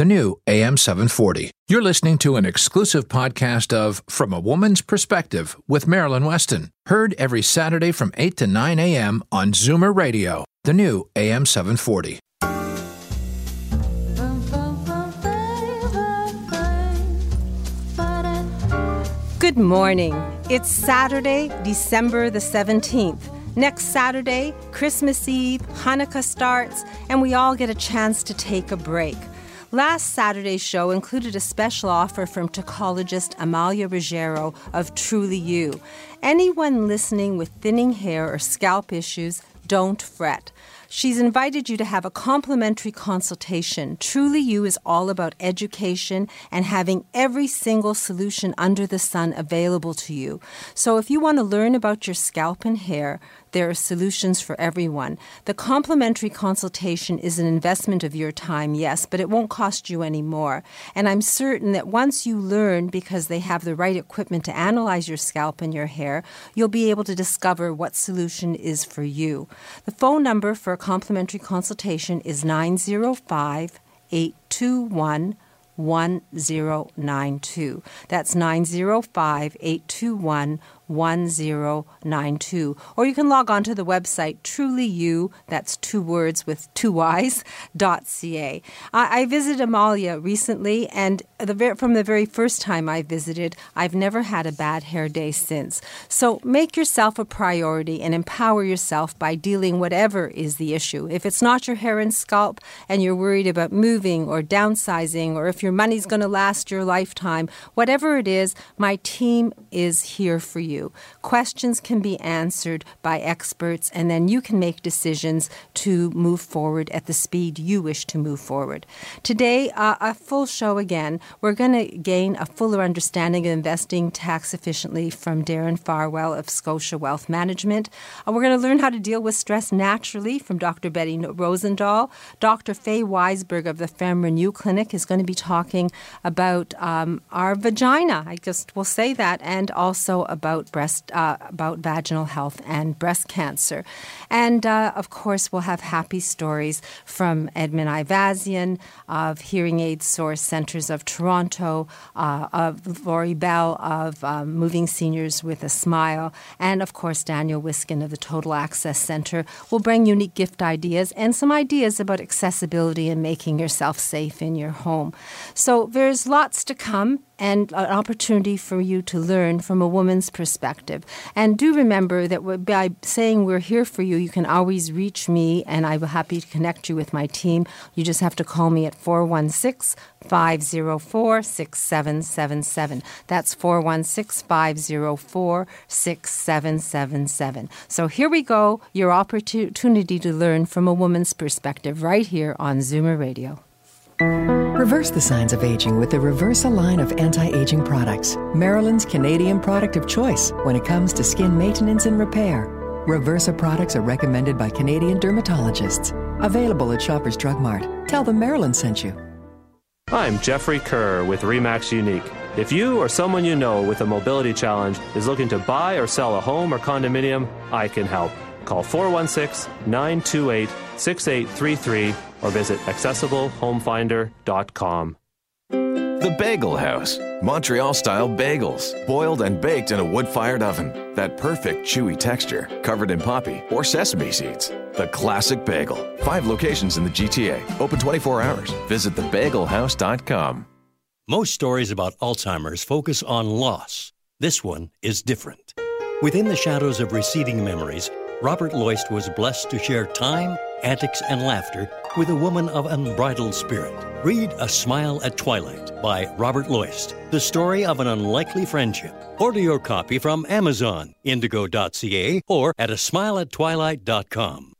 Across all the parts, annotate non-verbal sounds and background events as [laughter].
the new AM 740. You're listening to an exclusive podcast of From a Woman's Perspective with Marilyn Weston, heard every Saturday from 8 to 9 a.m. on Zoomer Radio, the new AM 740. Good morning. It's Saturday, December the 17th. Next Saturday, Christmas Eve, Hanukkah starts, and we all get a chance to take a break. Last Saturday's show included a special offer from trichologist Amalia Ruggiero of Truly You. Anyone listening with thinning hair or scalp issues, don't fret. She's invited you to have a complimentary consultation. Truly You is all about education and having every single solution under the sun available to you. So if you want to learn about your scalp and hair, there are solutions for everyone. The complimentary consultation is an investment of your time, yes, but it won't cost you any more. And I'm certain that once you learn, because they have the right equipment to analyze your scalp and your hair, you'll be able to discover what solution is for you. The phone number for a complimentary consultation is 905 821 1092. That's 905 821 1092. Or you can log on to the website trulyu, that's two words with two Y's, dot ca. I, I visited Amalia recently, and the, from the very first time I visited, I've never had a bad hair day since. So make yourself a priority and empower yourself by dealing whatever is the issue. If it's not your hair and scalp and you're worried about moving or downsizing, or if your money's going to last your lifetime, whatever it is, my team is here for you. Questions can be answered by experts, and then you can make decisions to move forward at the speed you wish to move forward. Today, uh, a full show again. We're going to gain a fuller understanding of investing tax efficiently from Darren Farwell of Scotia Wealth Management. Uh, we're going to learn how to deal with stress naturally from Dr. Betty Rosendahl. Dr. Faye Weisberg of the FemRenew Clinic is going to be talking about um, our vagina. I just will say that, and also about breast uh, about vaginal health and breast cancer, and uh, of course we'll have happy stories from Edmund Ivazian of Hearing Aid Source Centres of Toronto, uh, of Lori Bell of um, Moving Seniors with a Smile, and of course Daniel Wiskin of the Total Access Centre will bring unique gift ideas and some ideas about accessibility and making yourself safe in your home. So there's lots to come and an opportunity for you to learn from a woman's perspective. And do remember that by saying we're here for you, you can always reach me, and I'm happy to connect you with my team. You just have to call me at 416 504 6777. That's 416 504 6777. So here we go, your opportunity to learn from a woman's perspective right here on Zoomer Radio. Reverse the signs of aging with the Reversa line of anti aging products, Marilyn's Canadian product of choice when it comes to skin maintenance and repair. Reversa products are recommended by Canadian dermatologists. Available at Shoppers Drug Mart. Tell them Maryland sent you. I'm Jeffrey Kerr with Remax Unique. If you or someone you know with a mobility challenge is looking to buy or sell a home or condominium, I can help. Call 416 928 6833 or visit accessiblehomefinder.com. The Bagel House. Montreal style bagels, boiled and baked in a wood fired oven. That perfect chewy texture, covered in poppy or sesame seeds. The classic bagel. Five locations in the GTA, open 24 hours. Visit thebagelhouse.com. Most stories about Alzheimer's focus on loss. This one is different. Within the shadows of receding memories, Robert Loist was blessed to share time, antics, and laughter with a woman of unbridled spirit. Read A Smile at Twilight by Robert Loist, the story of an unlikely friendship. Order your copy from Amazon, indigo.ca, or at a smileattwilight.com.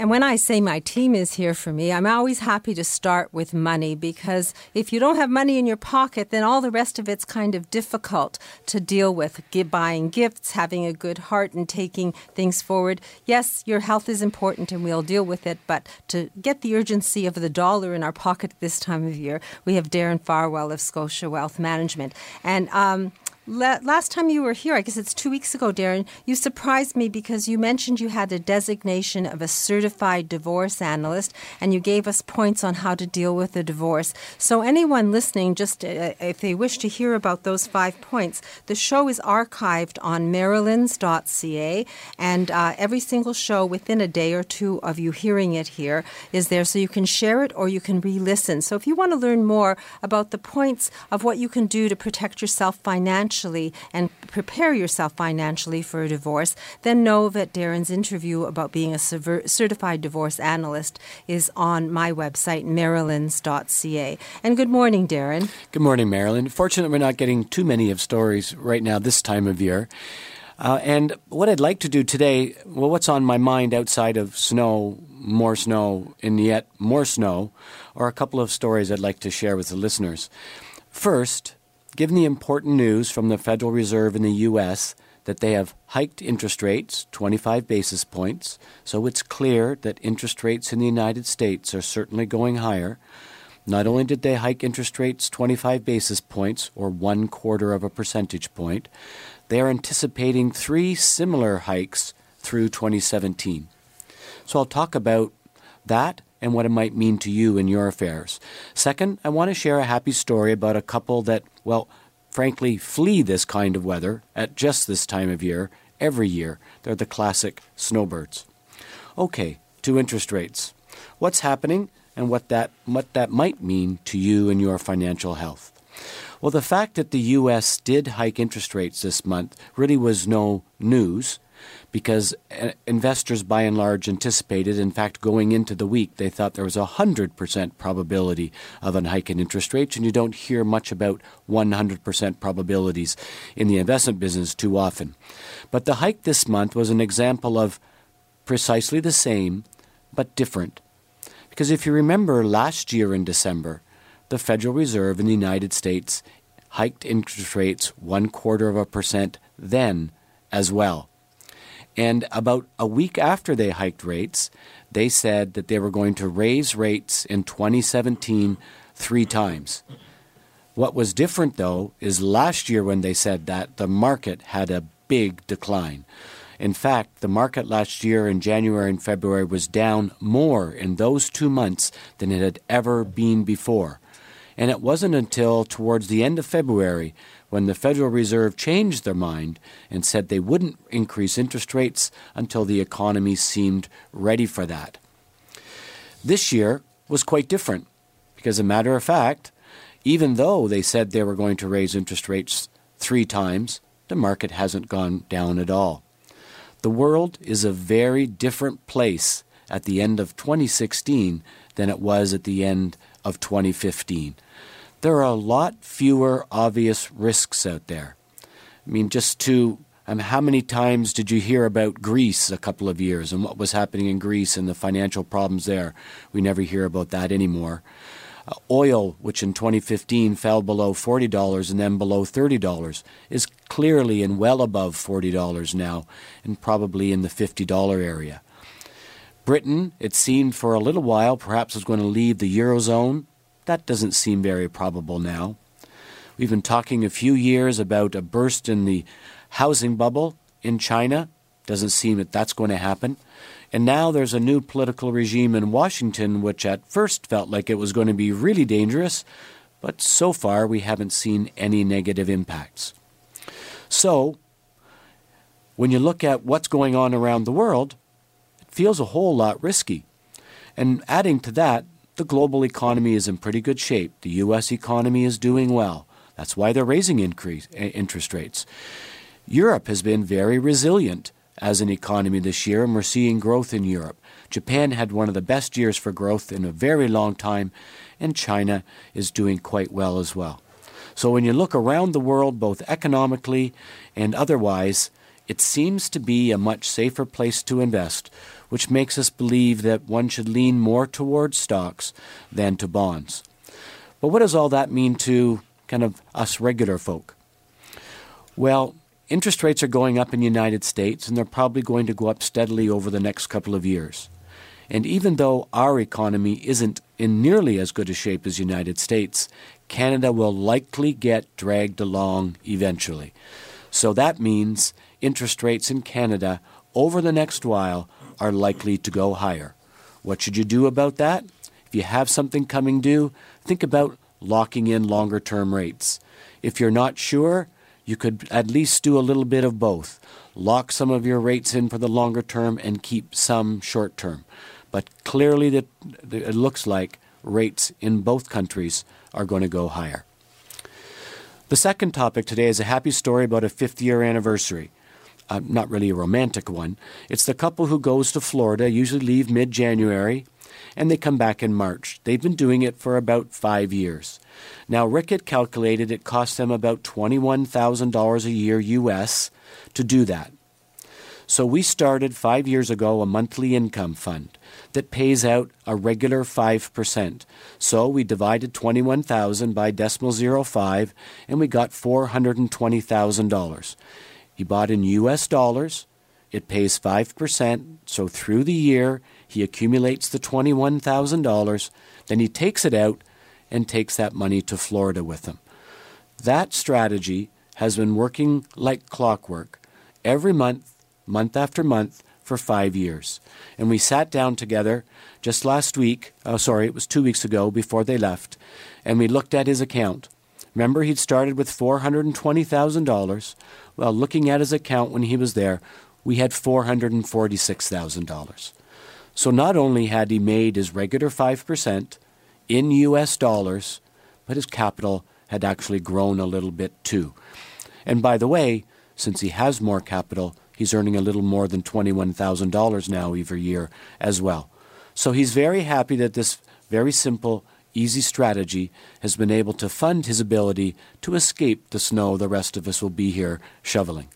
And when I say my team is here for me, I'm always happy to start with money because if you don't have money in your pocket, then all the rest of it's kind of difficult to deal with. buying gifts, having a good heart, and taking things forward. Yes, your health is important and we'll deal with it, but to get the urgency of the dollar in our pocket this time of year, we have Darren Farwell of Scotia Wealth Management. And um, last time you were here, I guess it's two weeks ago, Darren, you surprised me because you mentioned you had a designation of a certified divorce analyst and you gave us points on how to deal with a divorce. So, anyone listening, just uh, if they wish to hear about those five points, the show is archived on marilyns.ca and uh, every single show within a day or two of you hearing it here is there so you can share it or you can re listen. So, if you want to learn more about the points of what you can do to protect yourself financially, financially and prepare yourself financially for a divorce, then know that Darren's interview about being a certified divorce analyst is on my website, marilyns.ca. And good morning, Darren. Good morning, Marilyn. Fortunately, we're not getting too many of stories right now this time of year. Uh, and what I'd like to do today, well, what's on my mind outside of snow, more snow, and yet more snow, are a couple of stories I'd like to share with the listeners. First, Given the important news from the Federal Reserve in the U.S. that they have hiked interest rates 25 basis points, so it's clear that interest rates in the United States are certainly going higher. Not only did they hike interest rates 25 basis points, or one quarter of a percentage point, they are anticipating three similar hikes through 2017. So I'll talk about that and what it might mean to you in your affairs. Second, I want to share a happy story about a couple that, well, frankly, flee this kind of weather at just this time of year every year. They're the classic snowbirds. Okay, to interest rates. What's happening and what that, what that might mean to you and your financial health. Well, the fact that the U.S. did hike interest rates this month really was no news because uh, investors by and large anticipated, in fact, going into the week, they thought there was a 100% probability of a hike in interest rates, and you don't hear much about 100% probabilities in the investment business too often. But the hike this month was an example of precisely the same, but different. Because if you remember last year in December, the Federal Reserve in the United States hiked interest rates one quarter of a percent then as well. And about a week after they hiked rates, they said that they were going to raise rates in 2017 three times. What was different, though, is last year when they said that, the market had a big decline. In fact, the market last year in January and February was down more in those two months than it had ever been before. And it wasn't until towards the end of February when the Federal Reserve changed their mind and said they wouldn't increase interest rates until the economy seemed ready for that. This year was quite different because, as a matter of fact, even though they said they were going to raise interest rates three times, the market hasn't gone down at all. The world is a very different place at the end of 2016 than it was at the end of 2015 there are a lot fewer obvious risks out there. I mean, just to um, how many times did you hear about Greece a couple of years and what was happening in Greece and the financial problems there? We never hear about that anymore. Uh, oil, which in 2015 fell below $40 and then below $30, is clearly and well above $40 now and probably in the $50 area. Britain, it seemed for a little while, perhaps was going to leave the Eurozone. That doesn't seem very probable now. We've been talking a few years about a burst in the housing bubble in China. Doesn't seem that that's going to happen. And now there's a new political regime in Washington, which at first felt like it was going to be really dangerous, but so far we haven't seen any negative impacts. So, when you look at what's going on around the world, it feels a whole lot risky. And adding to that, the global economy is in pretty good shape. The U.S. economy is doing well. That's why they're raising increase, interest rates. Europe has been very resilient as an economy this year, and we're seeing growth in Europe. Japan had one of the best years for growth in a very long time, and China is doing quite well as well. So when you look around the world, both economically and otherwise, it seems to be a much safer place to invest, which makes us believe that one should lean more towards stocks than to bonds. But what does all that mean to kind of us regular folk? Well, interest rates are going up in the United States, and they're probably going to go up steadily over the next couple of years. And even though our economy isn't in nearly as good a shape as the United States, Canada will likely get dragged along eventually. So that means interest rates in Canada over the next while are likely to go higher. What should you do about that? If you have something coming due, think about locking in longer term rates. If you're not sure, you could at least do a little bit of both. Lock some of your rates in for the longer term and keep some short term. But clearly, the, the, it looks like rates in both countries are going to go higher. The second topic today is a happy story about a fifth year anniversary uh, not really a romantic one. It's the couple who goes to Florida, usually leave mid January, and they come back in March. They've been doing it for about five years. Now, Rick had calculated it cost them about $21,000 a year US to do that. So we started five years ago a monthly income fund that pays out a regular 5%. So we divided 21,000 by decimal 05 and we got $420,000. He bought in US dollars. It pays 5%. So through the year, he accumulates the $21,000. Then he takes it out and takes that money to Florida with him. That strategy has been working like clockwork every month, month after month, for five years. And we sat down together just last week, oh, sorry, it was two weeks ago before they left, and we looked at his account. Remember, he'd started with $420,000. Well, looking at his account when he was there, we had $446,000. So not only had he made his regular 5% in US dollars, but his capital had actually grown a little bit too. And by the way, since he has more capital, he's earning a little more than $21,000 now every year as well. So he's very happy that this very simple easy strategy has been able to fund his ability to escape the snow the rest of us will be here shoveling.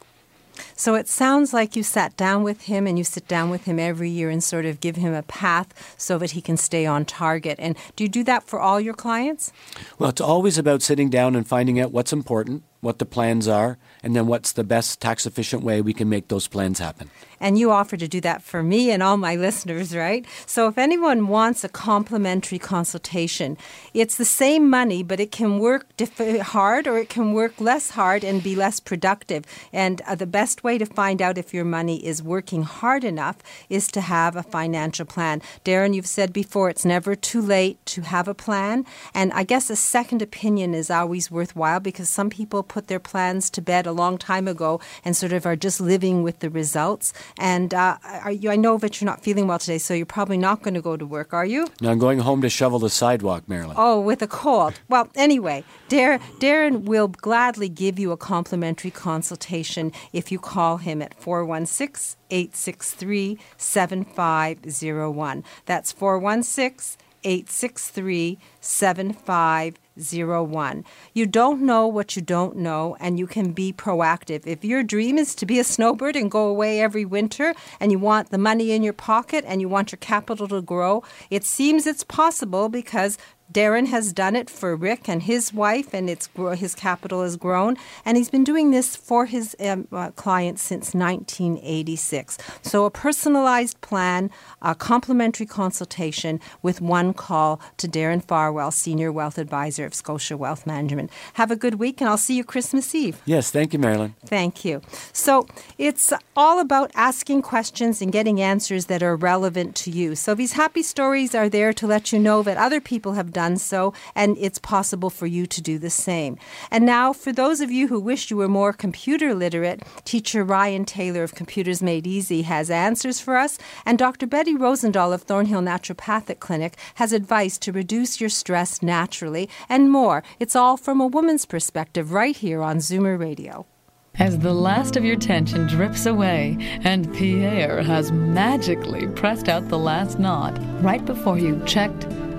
So it sounds like you sat down with him and you sit down with him every year and sort of give him a path so that he can stay on target. And do you do that for all your clients? Well, it's always about sitting down and finding out what's important, what the plans are, and then what's the best tax efficient way we can make those plans happen. And you offer to do that for me and all my [laughs] listeners, right? So if anyone wants a complimentary consultation, it's the same money, but it can work diff- hard or it can work less hard and be less productive. And uh, the best way to find out if your money is working hard enough is to have a financial plan. Darren, you've said before it's never too late to have a plan. And I guess a second opinion is always worthwhile because some people put their plans to bed a long time ago and sort of are just living with the results. And uh, are you, I know that you're not feeling well today, so you're probably not going to go to work, are you? No, I'm going home to shovel the sidewalk, Marilyn. Oh, with a cold. Well, anyway, Dar- Darren will gladly give you a complimentary consultation if you call him at 416 863 7501. That's 416 863 7501. You don't know what you don't know, and you can be proactive. If your dream is to be a snowbird and go away every winter, and you want the money in your pocket and you want your capital to grow, it seems it's possible because Darren has done it for Rick and his wife, and it's his capital has grown. And he's been doing this for his um, uh, clients since 1986. So, a personalized plan, a complimentary consultation with one call to Darren Farwell, Senior Wealth Advisor of Scotia Wealth Management. Have a good week, and I'll see you Christmas Eve. Yes, thank you, Marilyn. Thank you. So, it's all about asking questions and getting answers that are relevant to you. So, these happy stories are there to let you know that other people have done so, and it's possible for you to do the same. And now, for those of you who wish you were more computer literate, teacher Ryan Taylor of Computers Made Easy has answers for us, and Dr. Betty Rosendahl of Thornhill Naturopathic Clinic has advice to reduce your stress naturally and more. It's all from a woman's perspective right here on Zoomer Radio. As the last of your tension drips away and Pierre has magically pressed out the last knot right before you checked,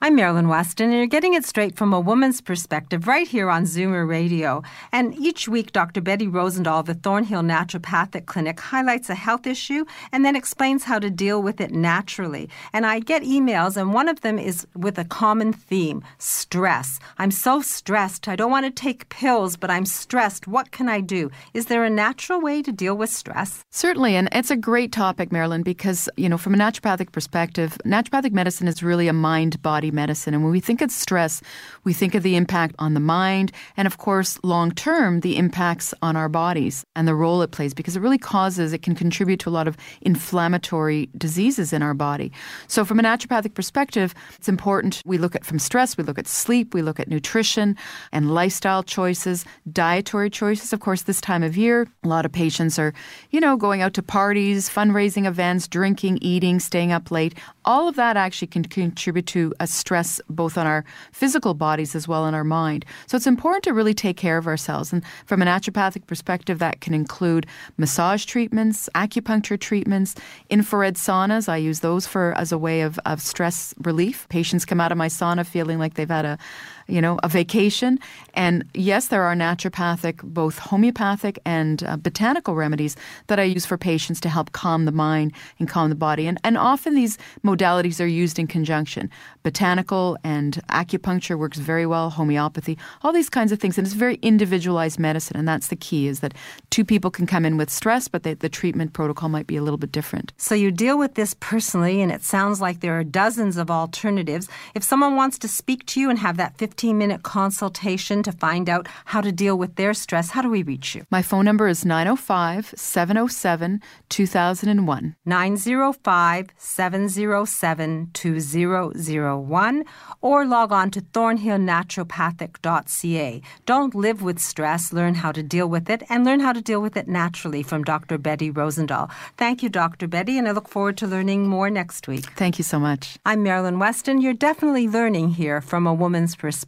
I'm Marilyn Weston, and you're getting it straight from a woman's perspective right here on Zoomer Radio. And each week, Dr. Betty Rosendahl of the Thornhill Naturopathic Clinic highlights a health issue and then explains how to deal with it naturally. And I get emails, and one of them is with a common theme stress. I'm so stressed. I don't want to take pills, but I'm stressed. What can I do? Is there a natural way to deal with stress? Certainly, and it's a great topic, Marilyn, because, you know, from a naturopathic perspective, naturopathic medicine is really a mind body medicine. And when we think of stress, we think of the impact on the mind and, of course, long term, the impacts on our bodies and the role it plays because it really causes, it can contribute to a lot of inflammatory diseases in our body. So, from a naturopathic perspective, it's important we look at from stress, we look at sleep, we look at nutrition and lifestyle choices, dietary choices. Of course, this time of year, a lot of patients are, you know, going out to parties, fundraising events, drinking, eating, staying up late. All of that actually can contribute to a stress both on our physical bodies as well in our mind. So it's important to really take care of ourselves. And from a naturopathic perspective, that can include massage treatments, acupuncture treatments, infrared saunas. I use those for as a way of, of stress relief. Patients come out of my sauna feeling like they've had a you know, a vacation. And yes, there are naturopathic, both homeopathic and uh, botanical remedies that I use for patients to help calm the mind and calm the body. And, and often these modalities are used in conjunction. Botanical and acupuncture works very well, homeopathy, all these kinds of things. And it's very individualized medicine. And that's the key is that two people can come in with stress, but they, the treatment protocol might be a little bit different. So you deal with this personally, and it sounds like there are dozens of alternatives. If someone wants to speak to you and have that 15 15 minute consultation to find out how to deal with their stress, how do we reach you? My phone number is 905 707 2001. 905 707 2001 or log on to thornhillnaturopathic.ca. Don't live with stress, learn how to deal with it, and learn how to deal with it naturally from Dr. Betty Rosendahl. Thank you, Dr. Betty, and I look forward to learning more next week. Thank you so much. I'm Marilyn Weston. You're definitely learning here from a woman's perspective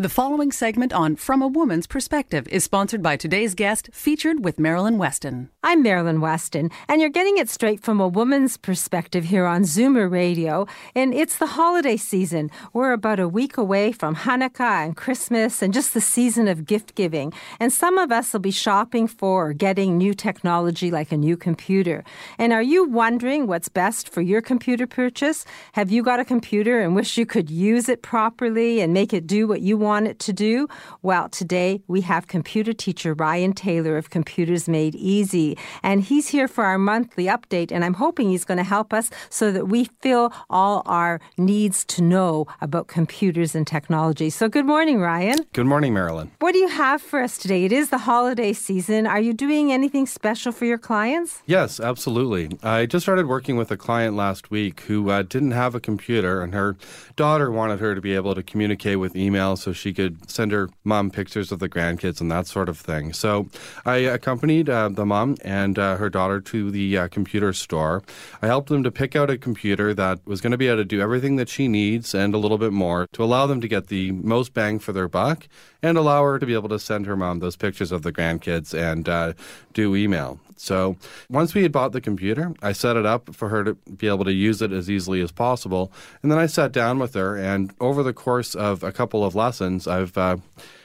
The following segment on From a Woman's Perspective is sponsored by today's guest, featured with Marilyn Weston. I'm Marilyn Weston, and you're getting it straight from a woman's perspective here on Zoomer Radio. And it's the holiday season. We're about a week away from Hanukkah and Christmas and just the season of gift giving. And some of us will be shopping for or getting new technology like a new computer. And are you wondering what's best for your computer purchase? Have you got a computer and wish you could use it properly and make it do what you want? Want it to do? Well, today we have computer teacher Ryan Taylor of Computers Made Easy, and he's here for our monthly update, and I'm hoping he's going to help us so that we fill all our needs to know about computers and technology. So, good morning, Ryan. Good morning, Marilyn. What do you have for us today? It is the holiday season. Are you doing anything special for your clients? Yes, absolutely. I just started working with a client last week who uh, didn't have a computer, and her daughter wanted her to be able to communicate with email, so she could send her mom pictures of the grandkids and that sort of thing. So I accompanied uh, the mom and uh, her daughter to the uh, computer store. I helped them to pick out a computer that was going to be able to do everything that she needs and a little bit more to allow them to get the most bang for their buck and allow her to be able to send her mom those pictures of the grandkids and uh, do email. So once we had bought the computer, I set it up for her to be able to use it as easily as possible. And then I sat down with her, and over the course of a couple of lessons, I've uh,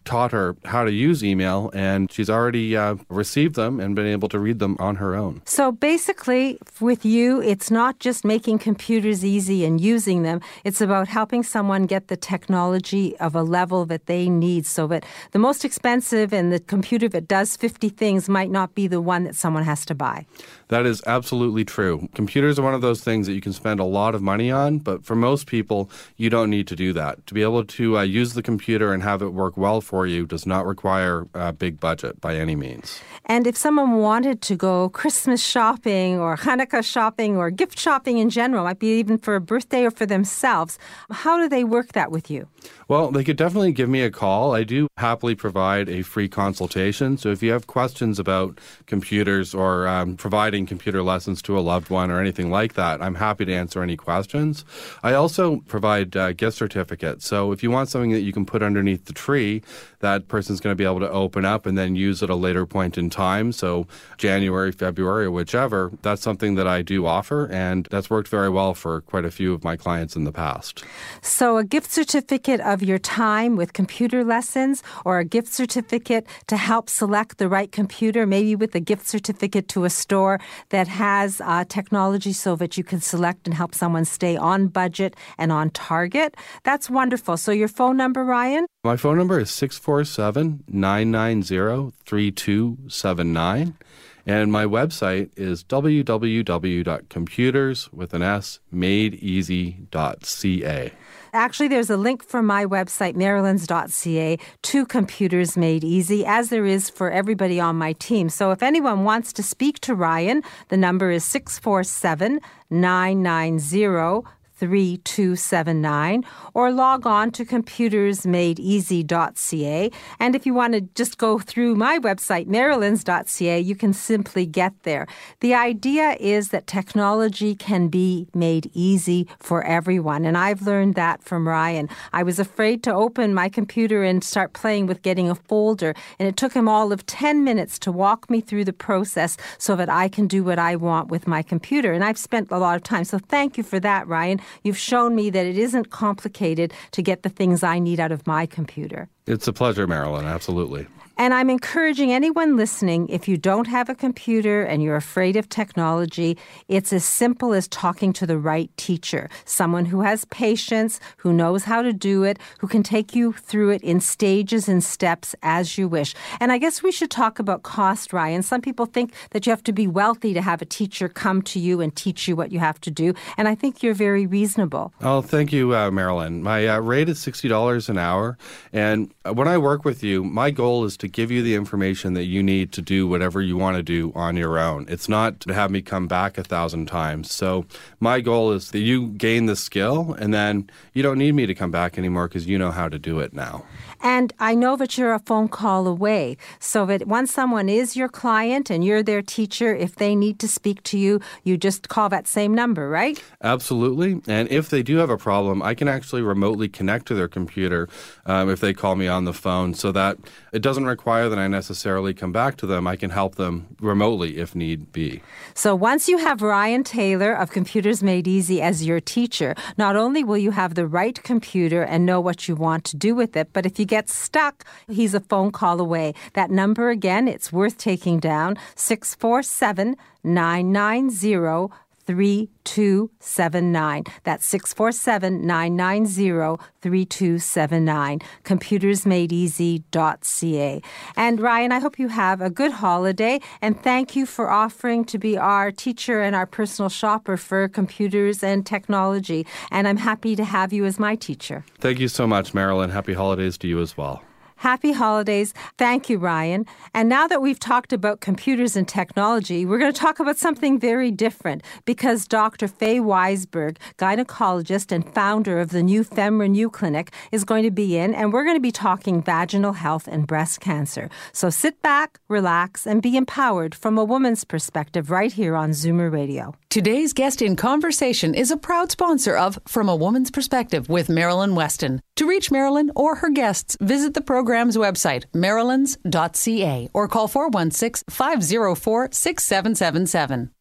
taught her how to use email, and she's already uh, received them and been able to read them on her own. So basically, with you, it's not just making computers easy and using them, it's about helping someone get the technology of a level that they need so that the most expensive and the computer that does 50 things might not be the one that someone has to buy. That is absolutely true. Computers are one of those things that you can spend a lot of money on, but for most people, you don't need to do that. To be able to uh, use the computer and have it work well for you does not require a big budget by any means. And if someone wanted to go Christmas shopping or Hanukkah shopping or gift shopping in general, might be even for a birthday or for themselves, how do they work that with you? Well, they could definitely give me a call. I do happily provide a free consultation. So if you have questions about computers or um, providing computer lessons to a loved one or anything like that, I'm happy to answer any questions. I also provide uh, gift certificates. So if you want something that you can put underneath the tree, that person's going to be able to open up and then use at a later point in time. So January, February, whichever, that's something that I do offer. And that's worked very well for quite a few of my clients in the past. So a gift certificate of your time with computer lessons or a gift certificate to help select the right computer, maybe with a gift certificate to a store that has uh, technology so that you can select and help someone stay on budget and on target. That's wonderful. So your phone number, Ryan? My phone number is 647 990 3279. And my website is www.computers with an S madeeasy.ca. Actually, there's a link from my website, marilyns.ca, to Computers Made Easy, as there is for everybody on my team. So if anyone wants to speak to Ryan, the number is 647 990 3279 or log on to computersmadeeasy.ca. And if you want to just go through my website, marilyns.ca, you can simply get there. The idea is that technology can be made easy for everyone. And I've learned that from Ryan. I was afraid to open my computer and start playing with getting a folder. And it took him all of 10 minutes to walk me through the process so that I can do what I want with my computer. And I've spent a lot of time. So thank you for that, Ryan. You've shown me that it isn't complicated to get the things I need out of my computer. It's a pleasure, Marilyn. Absolutely. And I'm encouraging anyone listening if you don't have a computer and you're afraid of technology, it's as simple as talking to the right teacher, someone who has patience, who knows how to do it, who can take you through it in stages and steps as you wish. And I guess we should talk about cost, Ryan. Some people think that you have to be wealthy to have a teacher come to you and teach you what you have to do. And I think you're very reasonable. Oh, thank you, uh, Marilyn. My uh, rate is $60 an hour. And when I work with you, my goal is to give you the information that you need to do whatever you want to do on your own. It's not to have me come back a thousand times. So my goal is that you gain the skill and then you don't need me to come back anymore because you know how to do it now. And I know that you're a phone call away. So that once someone is your client and you're their teacher, if they need to speak to you, you just call that same number, right? Absolutely. And if they do have a problem, I can actually remotely connect to their computer um, if they call me on the phone so that it doesn't require that I necessarily come back to them. I can help them remotely if need be. So once you have Ryan Taylor of Computers Made Easy as your teacher, not only will you have the right computer and know what you want to do with it, but if you get stuck, he's a phone call away. That number again, it's worth taking down 647 990 3279. That's 647 990 3279. Computersmadeeasy.ca. And Ryan, I hope you have a good holiday and thank you for offering to be our teacher and our personal shopper for computers and technology. And I'm happy to have you as my teacher. Thank you so much, Marilyn. Happy holidays to you as well. Happy holidays. Thank you, Ryan. And now that we've talked about computers and technology, we're going to talk about something very different because Dr. Faye Weisberg, gynecologist and founder of the new FemRenew Clinic, is going to be in, and we're going to be talking vaginal health and breast cancer. So sit back, relax, and be empowered from a woman's perspective right here on Zoomer Radio. Today's guest in conversation is a proud sponsor of From a Woman's Perspective with Marilyn Weston. To reach Marilyn or her guests, visit the program's website, marilyns.ca, or call 416 504 6777.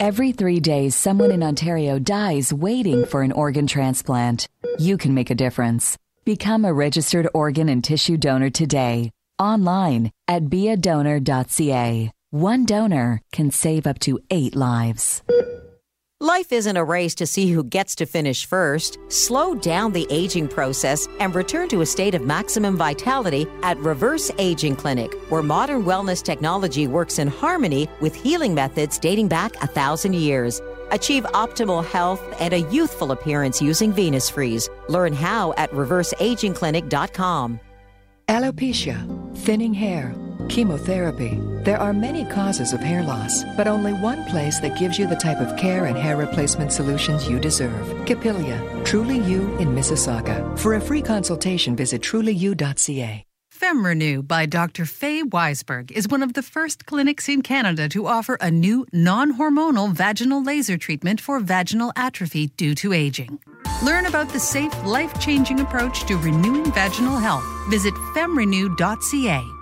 Every three days, someone in Ontario dies waiting for an organ transplant. You can make a difference. Become a registered organ and tissue donor today, online at beadonor.ca. One donor can save up to eight lives. Life isn't a race to see who gets to finish first. Slow down the aging process and return to a state of maximum vitality at Reverse Aging Clinic, where modern wellness technology works in harmony with healing methods dating back a thousand years. Achieve optimal health and a youthful appearance using Venus Freeze. Learn how at reverseagingclinic.com. Alopecia, thinning hair, chemotherapy. There are many causes of hair loss, but only one place that gives you the type of care and hair replacement solutions you deserve. Capilia, Truly You in Mississauga. For a free consultation, visit trulyu.ca. FemRenew by Dr. Faye Weisberg is one of the first clinics in Canada to offer a new non hormonal vaginal laser treatment for vaginal atrophy due to aging. Learn about the safe, life changing approach to renewing vaginal health. Visit femrenew.ca.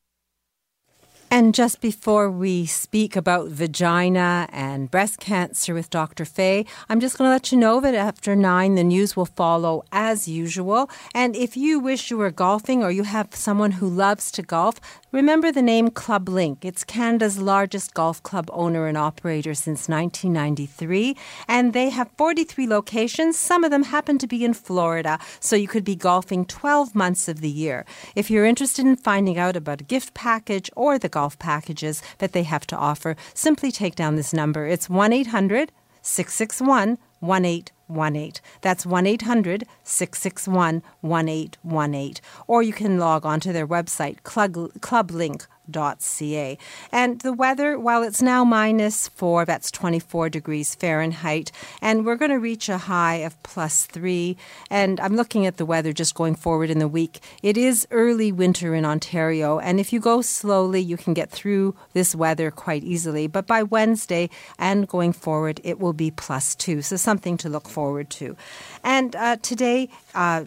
And just before we speak about vagina and breast cancer with Dr. Faye, I'm just going to let you know that after nine, the news will follow as usual. And if you wish you were golfing or you have someone who loves to golf, remember the name ClubLink. It's Canada's largest golf club owner and operator since 1993. And they have 43 locations. Some of them happen to be in Florida, so you could be golfing 12 months of the year. If you're interested in finding out about a gift package or the golf packages that they have to offer, simply take down this number. It's 1 800 661 1818. That's 1 800 661 1818. Or you can log on to their website, club, clublink.com ca. And the weather, while it's now minus four, that's 24 degrees Fahrenheit, and we're going to reach a high of plus three. And I'm looking at the weather just going forward in the week. It is early winter in Ontario, and if you go slowly, you can get through this weather quite easily. But by Wednesday and going forward, it will be plus two. So something to look forward to. And uh, today, uh,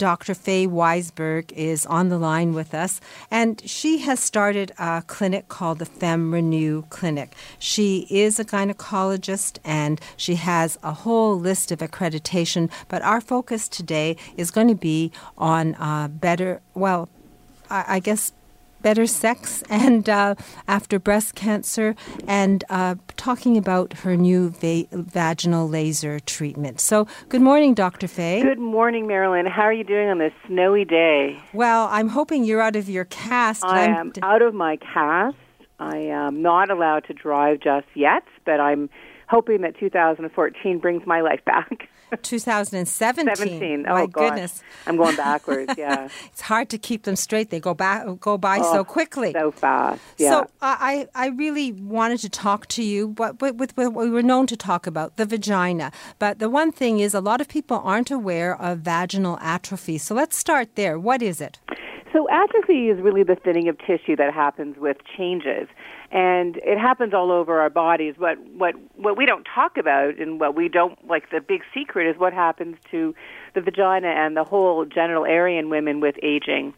Dr. Faye Weisberg is on the line with us, and she has started a clinic called the FemRenew Clinic. She is a gynecologist and she has a whole list of accreditation, but our focus today is going to be on uh, better, well, I, I guess better sex and uh, after breast cancer and uh, talking about her new va- vaginal laser treatment. So, good morning, Dr. Faye. Good morning, Marilyn. How are you doing on this snowy day? Well, I'm hoping you're out of your cast. I am out of my cast. I am not allowed to drive just yet, but I'm hoping that 2014 brings my life back. [laughs] 2017. 17. [laughs] Oh, My gosh. goodness. I'm going [laughs] backwards, yeah. it's hard to keep them straight. They go back, go by Oh, so quickly. So fast, yeah. So I, I really wanted to talk to you, but with, with what we were known to talk about, the vagina. But the one thing is, a lot of people aren't aware of vaginal atrophy. So let's start there. What is it? So atrophy is really the thinning of tissue that happens with changes. And it happens all over our bodies. What what what we don't talk about and what we don't like the big secret is what happens to the vagina and the whole genital area in women with aging.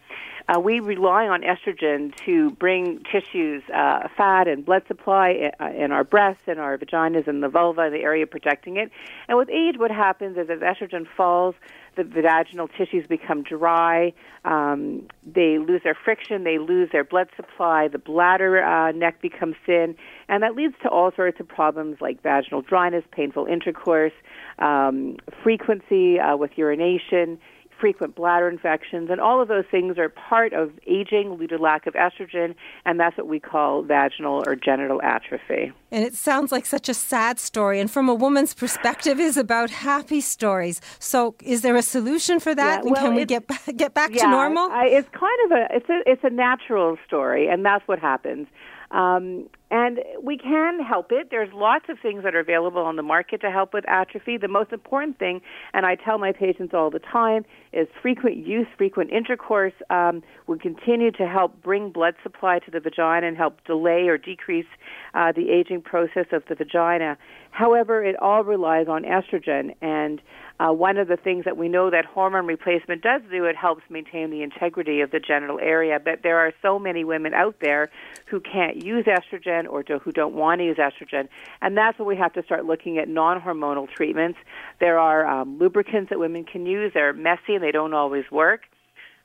Uh, we rely on estrogen to bring tissues, uh, fat, and blood supply uh, in our breasts and our vaginas and the vulva, the area protecting it. And with age, what happens is as estrogen falls, the vaginal tissues become dry. Um, they lose their friction. They lose their blood supply. The bladder uh, neck becomes thin, and that leads to all sorts of problems like vaginal dryness, painful intercourse, um, frequency uh, with urination, frequent bladder infections, and all of those things are part of aging due to lack of estrogen, and that's what we call vaginal or genital atrophy. And it sounds like such a sad story. And from a woman's perspective, is about happy stories. So, is there a solution for that? Yeah, and well, can we get back, get back yeah, to normal? I, it's kind of a it's a it's a natural story, and that's what happens. Um, and we can help it. There's lots of things that are available on the market to help with atrophy. The most important thing, and I tell my patients all the time, is frequent use, frequent intercourse um, will continue to help bring blood supply to the vagina and help delay or decrease uh, the aging process of the vagina. However, it all relies on estrogen, and uh, one of the things that we know that hormone replacement does do, it helps maintain the integrity of the genital area. But there are so many women out there who can't use estrogen or do, who don't want to use estrogen, and that's when we have to start looking at non-hormonal treatments. There are um, lubricants that women can use. They're messy and they don't always work.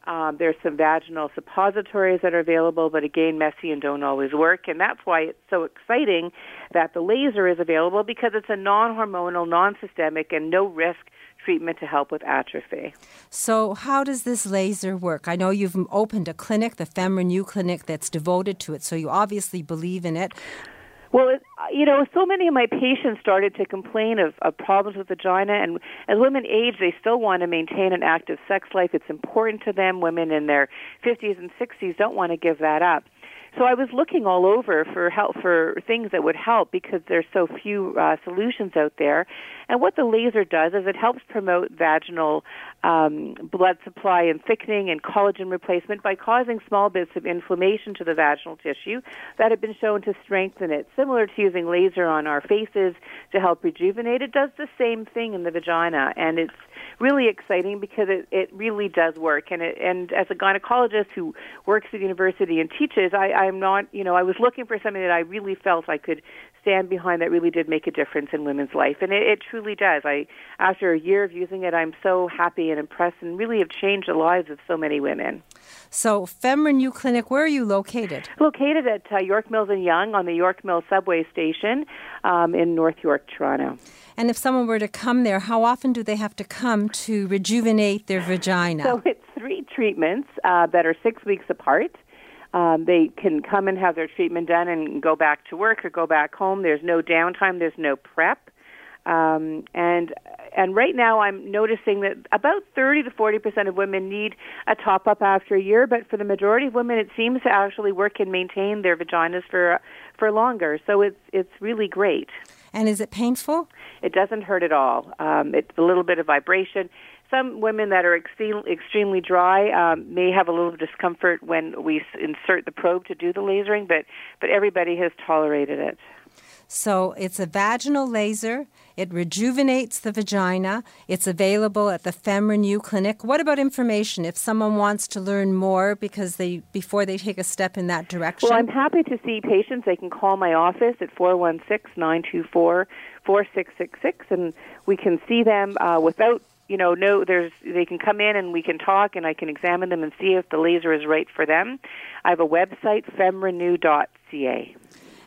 Um, there's some vaginal suppositories that are available, but again, messy and don't always work. And that's why it's so exciting that the laser is available because it's a non-hormonal, non-systemic, and no risk treatment to help with atrophy. So, how does this laser work? I know you've opened a clinic, the FemRenew Clinic, that's devoted to it. So, you obviously believe in it. Well, it, you know, so many of my patients started to complain of, of problems with vagina, and as women age, they still want to maintain an active sex life. It's important to them. Women in their 50s and 60s don't want to give that up. So I was looking all over for help for things that would help because there's so few uh, solutions out there. And what the laser does is it helps promote vaginal um, blood supply and thickening and collagen replacement by causing small bits of inflammation to the vaginal tissue that have been shown to strengthen it. Similar to using laser on our faces to help rejuvenate, it does the same thing in the vagina, and it's really exciting because it, it really does work. And it, and as a gynecologist who works at the university and teaches, I, I'm not, you know, I was looking for something that I really felt I could stand behind that really did make a difference in women's life, and it, it truly does. I, after a year of using it, I'm so happy and impressed, and really have changed the lives of so many women. So, FemRenew Clinic, where are you located? Located at uh, York Mills and Yonge on the York Mills subway station um, in North York, Toronto. And if someone were to come there, how often do they have to come to rejuvenate their vagina? So it's three treatments uh, that are six weeks apart. Um, they can come and have their treatment done and go back to work or go back home. There's no downtime. There's no prep. Um, and and right now I'm noticing that about 30 to 40 percent of women need a top up after a year, but for the majority of women, it seems to actually work and maintain their vaginas for for longer. So it's it's really great. And is it painful? It doesn't hurt at all. Um, it's a little bit of vibration. Some women that are extreme, extremely dry um, may have a little discomfort when we insert the probe to do the lasering, but but everybody has tolerated it. So it's a vaginal laser. It rejuvenates the vagina. It's available at the FemRenew Clinic. What about information if someone wants to learn more because they before they take a step in that direction? Well, I'm happy to see patients. They can call my office at 416-924-4666 and we can see them uh, without you know, no, there's they can come in and we can talk and I can examine them and see if the laser is right for them. I have a website, femrenew.ca.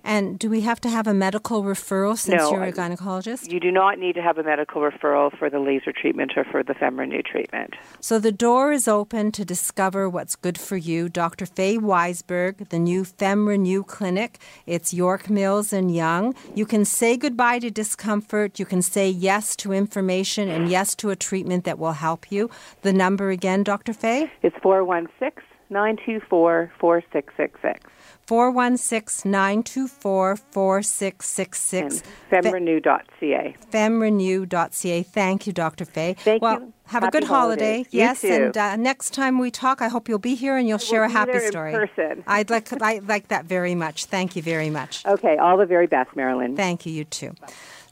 And do we have to have a medical referral since no, you're a gynecologist? You do not need to have a medical referral for the laser treatment or for the FemRenew treatment. So the door is open to discover what's good for you. Dr. Faye Weisberg, the new FemRenew Clinic. It's York Mills and Yonge. You can say goodbye to discomfort. You can say yes to information and yes to a treatment that will help you. The number again, Dr. Faye? It's 416 924 4666. 416 924 4666. Femrenew.ca. Femrenew.ca. Thank you, Dr. Faye. Thank well, you. Have happy a good holiday. yes, and uh, next time we talk, I hope you'll be here and you'll share we'll a happy in story. person. [laughs] I'd like I like that very much. Thank you very much. Okay, all the very best, Marilyn. Thank you. You too.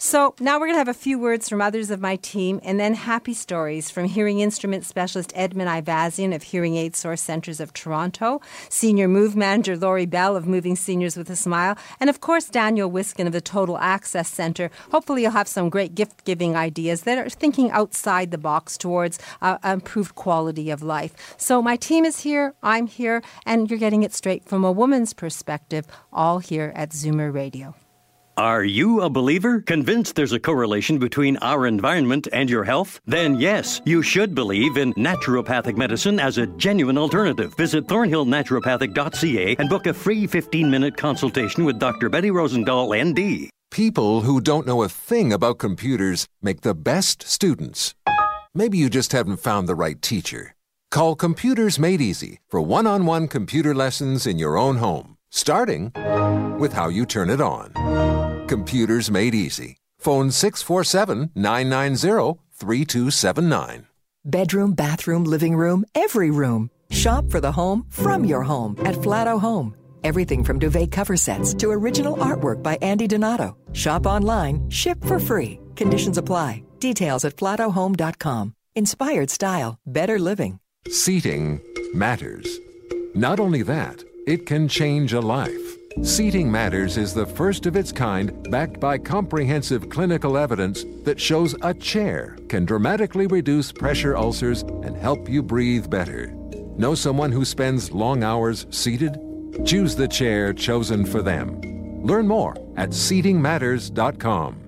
So now we're going to have a few words from others of my team and then happy stories from hearing instrument specialist Edmund Ivazian of Hearing Aid Source Centers of Toronto, senior move manager Lori Bell of Moving Seniors with a Smile, and of course Daniel Wiskin of the Total Access Center. Hopefully you'll have some great gift giving ideas that are thinking outside the box towards uh, improved quality of life. So my team is here, I'm here, and you're getting it straight from a woman's perspective, all here at Zoomer Radio. Are you a believer? Convinced there's a correlation between our environment and your health? Then yes, you should believe in naturopathic medicine as a genuine alternative. Visit thornhillnaturopathic.ca and book a free 15 minute consultation with Dr. Betty Rosendahl, ND. People who don't know a thing about computers make the best students. Maybe you just haven't found the right teacher. Call Computers Made Easy for one on one computer lessons in your own home, starting with how you turn it on. Computers Made Easy. Phone 647 990 3279. Bedroom, bathroom, living room, every room. Shop for the home from your home at Flatto Home. Everything from duvet cover sets to original artwork by Andy Donato. Shop online, ship for free. Conditions apply. Details at flattohome.com. Inspired style, better living. Seating matters. Not only that, it can change a life. Seating Matters is the first of its kind, backed by comprehensive clinical evidence that shows a chair can dramatically reduce pressure ulcers and help you breathe better. Know someone who spends long hours seated? Choose the chair chosen for them. Learn more at seatingmatters.com.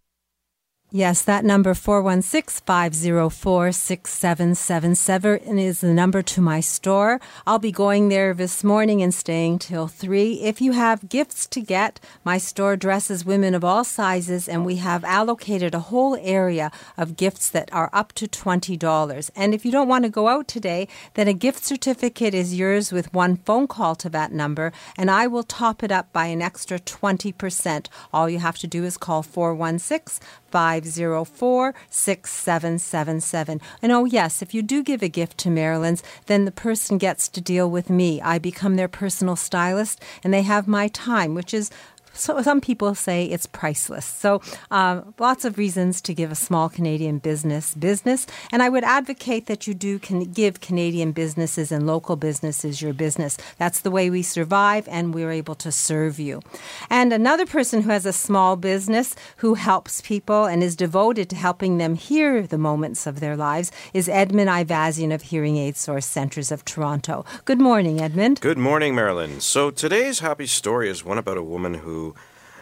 Yes, that number 416-504-6777 is the number to my store. I'll be going there this morning and staying till 3. If you have gifts to get, my store dresses women of all sizes and we have allocated a whole area of gifts that are up to $20. And if you don't want to go out today, then a gift certificate is yours with one phone call to that number and I will top it up by an extra 20%. All you have to do is call 416 504 6777. And oh, yes, if you do give a gift to Marilyn's, then the person gets to deal with me. I become their personal stylist, and they have my time, which is so some people say it's priceless. So uh, lots of reasons to give a small Canadian business business, and I would advocate that you do can give Canadian businesses and local businesses your business. That's the way we survive, and we're able to serve you. And another person who has a small business who helps people and is devoted to helping them hear the moments of their lives is Edmund Ivazian of Hearing Aid Source Centres of Toronto. Good morning, Edmund. Good morning, Marilyn. So today's happy story is one about a woman who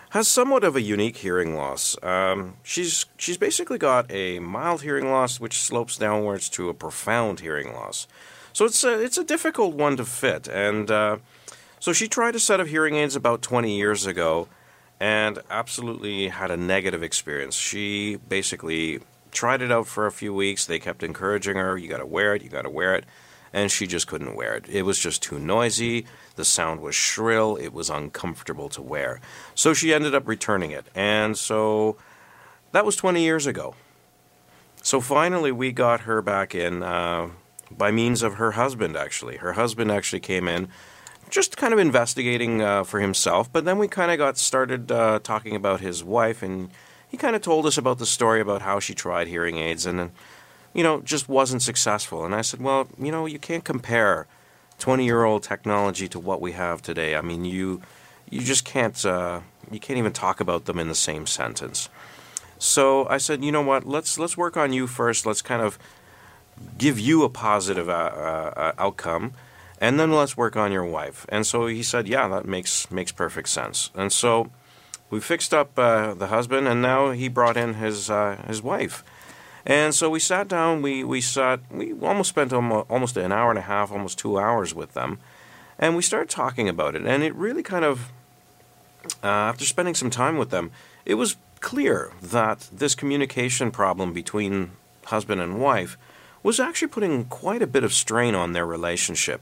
has somewhat of a unique hearing loss. Um, she's she's basically got a mild hearing loss, which slopes downwards to a profound hearing loss. So it's a it's a difficult one to fit, and uh, so she tried a set of hearing aids about 20 years ago, and absolutely had a negative experience. She basically tried it out for a few weeks. They kept encouraging her, "You got to wear it, you got to wear it," and she just couldn't wear it. It was just too noisy. The sound was shrill, it was uncomfortable to wear. So she ended up returning it. And so that was 20 years ago. So finally, we got her back in uh, by means of her husband, actually. Her husband actually came in just kind of investigating uh, for himself, but then we kind of got started uh, talking about his wife, and he kind of told us about the story about how she tried hearing aids and, then, you know, just wasn't successful. And I said, well, you know, you can't compare 20 year old technology to what we have today. I mean, you you just can't uh, you can't even talk about them in the same sentence. So I said, you know what? Let's let's work on you first. Let's kind of give you a positive uh, uh, uh outcome, and then let's work on your wife. And so he said, yeah, that makes makes perfect sense. And so we fixed up uh, the husband, and now he brought in his uh, his wife. And so we sat down. We we sat. We almost spent almost an hour and a half, almost two hours with them, and we started talking about it. And it really kind of, uh, after spending some time with them, it was clear that this communication problem between husband and wife was actually putting quite a bit of strain on their relationship.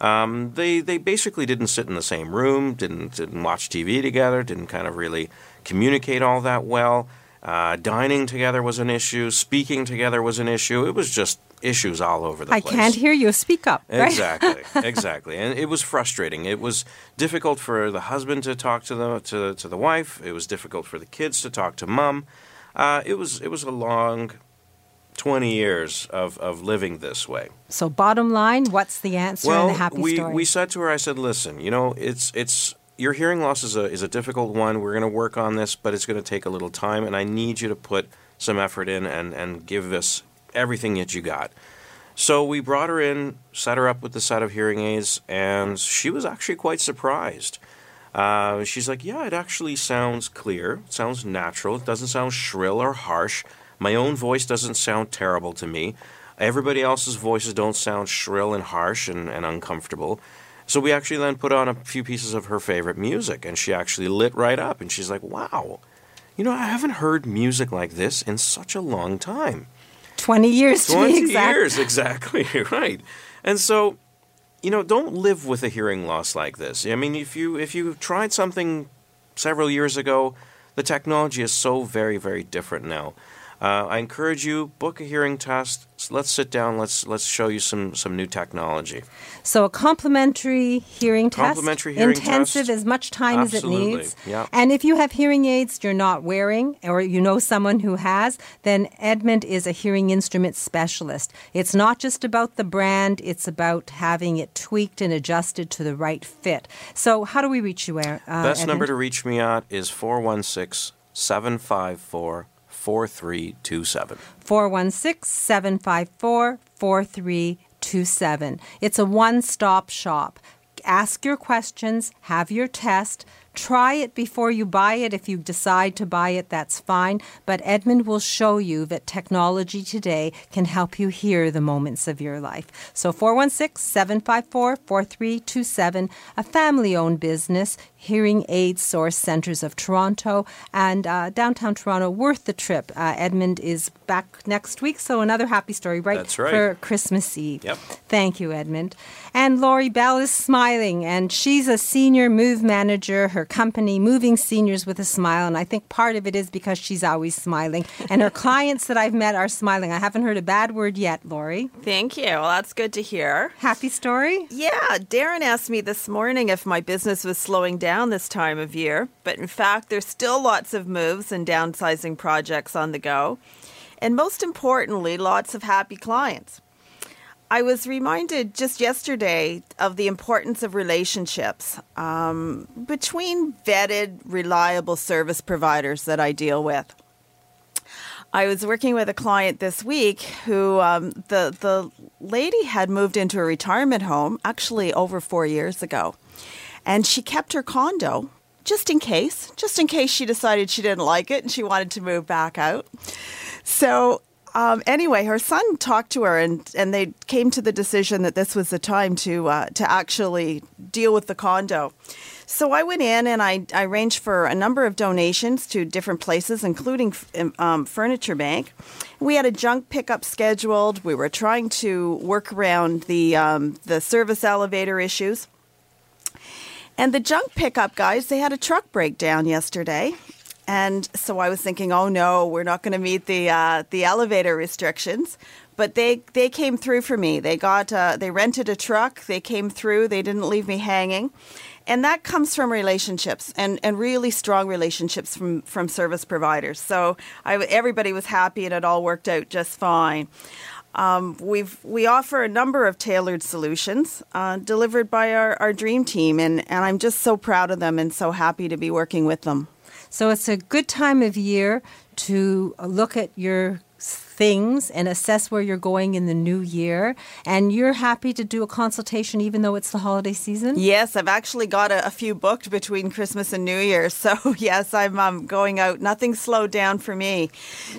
Um, they they basically didn't sit in the same room, didn't didn't watch TV together, didn't kind of really communicate all that well. Uh, dining together was an issue. Speaking together was an issue. It was just issues all over the I place. I can't hear you. Speak up. Right? Exactly, [laughs] exactly. And it was frustrating. It was difficult for the husband to talk to the to, to the wife. It was difficult for the kids to talk to mom. Uh, it was it was a long 20 years of, of living this way. So bottom line, what's the answer well, in the happy we, story? we said to her, I said, listen, you know, it's it's your hearing loss is a is a difficult one. We're going to work on this, but it's going to take a little time, and I need you to put some effort in and and give us everything that you got. So we brought her in, set her up with the set of hearing aids, and she was actually quite surprised. Uh, she's like, "Yeah, it actually sounds clear. It sounds natural. It doesn't sound shrill or harsh. My own voice doesn't sound terrible to me. Everybody else's voices don't sound shrill and harsh and, and uncomfortable." So we actually then put on a few pieces of her favorite music, and she actually lit right up. And she's like, wow, you know, I haven't heard music like this in such a long time. 20 years 20 exact. years, exactly, [laughs] right. And so, you know, don't live with a hearing loss like this. I mean, if you if you tried something several years ago, the technology is so very very different now. Uh, I encourage you book a hearing test. Let's sit down. Let's let's show you some some new technology. So a complimentary hearing test, Complimentary hearing intensive test. as much time Absolutely. as it needs. Yeah. And if you have hearing aids you're not wearing, or you know someone who has, then Edmund is a hearing instrument specialist. It's not just about the brand; it's about having it tweaked and adjusted to the right fit. So, how do we reach you, uh, Best number to reach me at is 416 754 4327. 416 754 4327. It's a one stop shop. Ask your questions, have your test. Try it before you buy it. If you decide to buy it, that's fine. But Edmund will show you that technology today can help you hear the moments of your life. So 416 754 4327, a family owned business, Hearing Aid Source Centers of Toronto and uh, downtown Toronto, worth the trip. Uh, Edmund is back next week, so another happy story right, That's right. for Christmas Eve. Yep. Thank you, Edmund. And Lori Bell is smiling, and she's a senior move manager. Her company, Moving Seniors with a Smile, and I think part of it is because she's always smiling. And her [laughs] clients that I've met are smiling. I haven't heard a bad word yet, Lori. Thank you. Well, that's good to hear. Happy story? Yeah, Darren asked me this morning if my business was slowing down this time of year, but in fact, there's still lots of moves and downsizing projects on the go. And most importantly, lots of happy clients. I was reminded just yesterday of the importance of relationships um, between vetted, reliable service providers that I deal with. I was working with a client this week who um, the the lady had moved into a retirement home actually over four years ago, and she kept her condo just in case, just in case she decided she didn't like it and she wanted to move back out. So um, anyway, her son talked to her, and, and they came to the decision that this was the time to uh, to actually deal with the condo. So I went in and I, I arranged for a number of donations to different places, including um, Furniture Bank. We had a junk pickup scheduled. We were trying to work around the um, the service elevator issues. And the junk pickup guys, they had a truck breakdown yesterday. And so I was thinking, oh no, we're not going to meet the uh, the elevator restrictions. But they, they came through for me. They got uh, they rented a truck. They came through. They didn't leave me hanging, and that comes from relationships and, and really strong relationships from, from service providers. So I, everybody was happy, and it all worked out just fine. Um, we've we offer a number of tailored solutions uh, delivered by our, our dream team, and, and I'm just so proud of them and so happy to be working with them. So it's a good time of year to look at your things and assess where you're going in the new year. And you're happy to do a consultation even though it's the holiday season? Yes, I've actually got a, a few booked between Christmas and New Year. [laughs] So, yes, I'm um, going out. Nothing slowed down for me.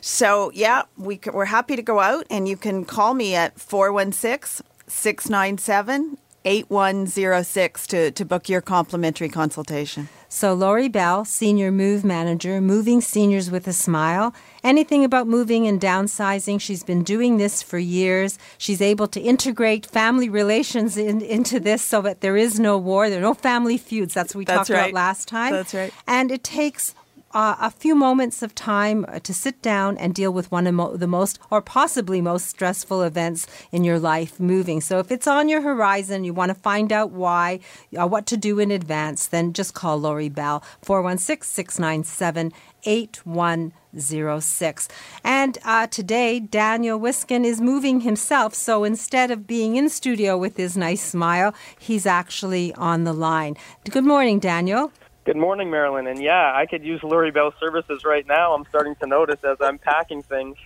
So, yeah, we, we're happy to go out, and you can call me at 416 697 8106 to to book your complimentary consultation. So, Lori Bell, Senior Move Manager, Moving Seniors with a Smile. Anything about moving and downsizing. She's been doing this for years. She's able to integrate family relations in, into this so that there is no war, there are no family feuds. That's what we That's talked about last time. That's right. And it takes uh, a few moments of time uh, to sit down and deal with one of the most or possibly most stressful events in your life moving. So if it's on your horizon, you want to find out why, uh, what to do in advance, then just call Lori Bell, 416 697 8106. And uh, today, Daniel Wiskin is moving himself. So instead of being in studio with his nice smile, he's actually on the line. Good morning, Daniel. Good morning, Marilyn. And yeah, I could use Lori Bell services right now. I'm starting to notice as I'm packing things.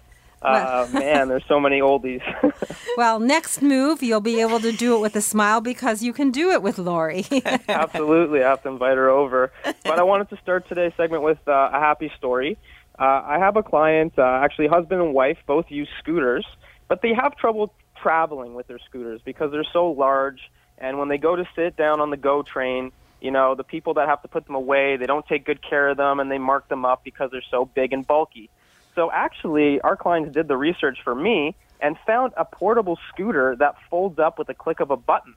Uh, [laughs] man, there's so many oldies. [laughs] Well, next move, you'll be able to do it with a smile because you can do it with Lori. [laughs] Absolutely, I have to invite her over. But I wanted to start today's segment with uh, a happy story. Uh, I have a client, uh, actually, husband and wife, both use scooters, but they have trouble traveling with their scooters because they're so large. And when they go to sit down on the GO train, you know, the people that have to put them away, they don't take good care of them and they mark them up because they're so big and bulky. So actually, our clients did the research for me and found a portable scooter that folds up with a click of a button.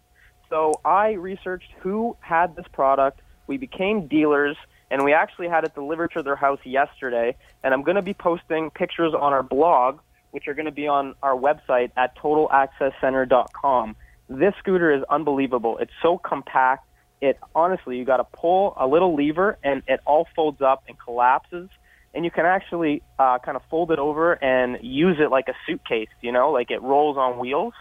So I researched who had this product. We became dealers, and we actually had it delivered to their house yesterday. And I'm going to be posting pictures on our blog, which are going to be on our website at totalaccesscenter.com. This scooter is unbelievable. It's so compact. It honestly, you got to pull a little lever, and it all folds up and collapses. And you can actually uh, kind of fold it over and use it like a suitcase. You know, like it rolls on wheels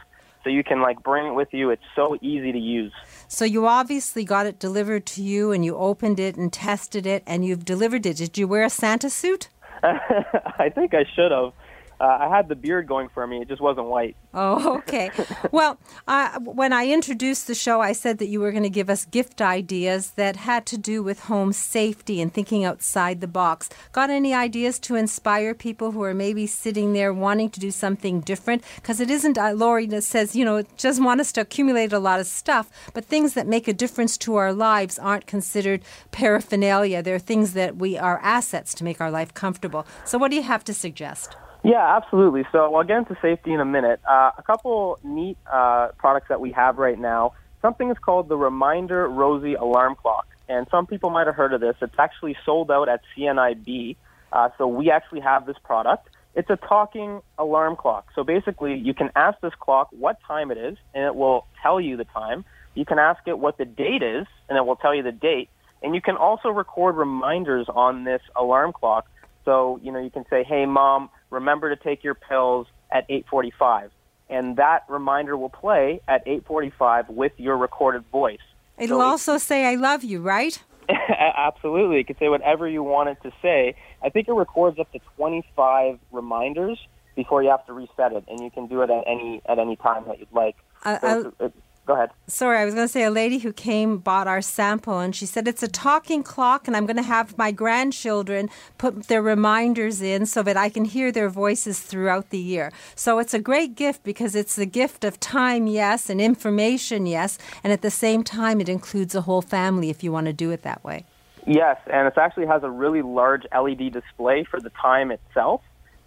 so you can like bring it with you. It's so easy to use. So you obviously got it delivered to you and you opened it and tested it and you've delivered it. Did you wear a Santa suit? [laughs] I think I should have uh, I had the beard going for me. It just wasn't white. Oh, [laughs] okay. well, uh, when I introduced the show, I said that you were going to give us gift ideas that had to do with home safety and thinking outside the box. Got any ideas to inspire people who are maybe sitting there wanting to do something different? Because it isn't, uh, Lori says, you know, doesn't want us to accumulate a lot of stuff, but things that make a difference to our lives aren't considered paraphernalia. They're things that we are assets to make our life comfortable. So, what do you have to suggest? Yeah, absolutely. So I'll get into safety in a minute. Uh, a couple neat uh, products that we have right now. Something is called the Reminder Rosie Alarm Clock, and some people might have heard of this. It's actually sold out at CNIB, uh, so we actually have this product. It's a talking alarm clock. So basically, you can ask this clock what time it is, and it will tell you the time. You can ask it what the date is, and it will tell you the date. And you can also record reminders on this alarm clock. So, you know, you can say, hey, mom, remember to take your pills at 8:45, and that reminder will play at 8:45 with your recorded voice. It'll so also say "I love you," right? [laughs] Absolutely, it can say whatever you want it to say. I think it records up to 25 reminders before you have to reset it, and you can do it at any at any time that you'd like. Uh, so uh, Go ahead. Sorry, I was going to say a lady who came bought our sample and she said it's a talking clock and I'm going to have my grandchildren put their reminders in so that I can hear their voices throughout the year. So it's a great gift because it's the gift of time, yes, and information, yes, and at the same time it includes a whole family if you want to do it that way. Yes, and it actually has a really large LED display for the time itself.